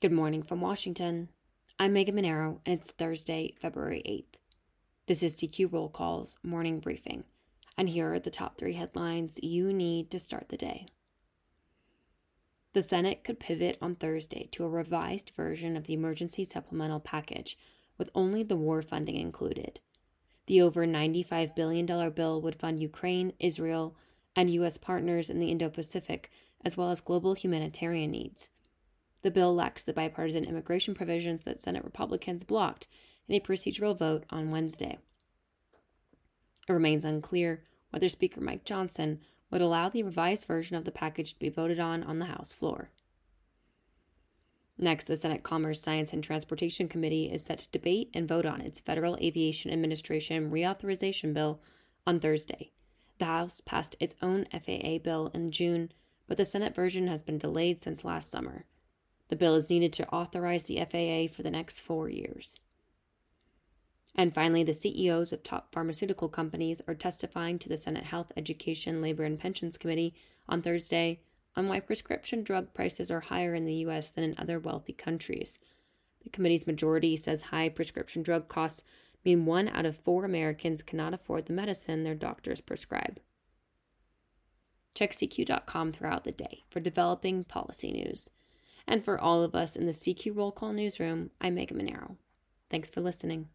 Good morning from Washington. I'm Megan Mineiro, and it's Thursday, February 8th. This is CQ Roll Call's morning briefing, and here are the top three headlines you need to start the day. The Senate could pivot on Thursday to a revised version of the emergency supplemental package with only the war funding included. The over $95 billion bill would fund Ukraine, Israel, and U.S. partners in the Indo Pacific, as well as global humanitarian needs. The bill lacks the bipartisan immigration provisions that Senate Republicans blocked in a procedural vote on Wednesday. It remains unclear whether Speaker Mike Johnson would allow the revised version of the package to be voted on on the House floor. Next, the Senate Commerce, Science, and Transportation Committee is set to debate and vote on its Federal Aviation Administration reauthorization bill on Thursday. The House passed its own FAA bill in June, but the Senate version has been delayed since last summer. The bill is needed to authorize the FAA for the next four years. And finally, the CEOs of top pharmaceutical companies are testifying to the Senate Health, Education, Labor, and Pensions Committee on Thursday on why prescription drug prices are higher in the U.S. than in other wealthy countries. The committee's majority says high prescription drug costs mean one out of four Americans cannot afford the medicine their doctors prescribe. Check CQ.com throughout the day for developing policy news. And for all of us in the CQ Roll Call newsroom, I'm Megan Mineiro. Thanks for listening.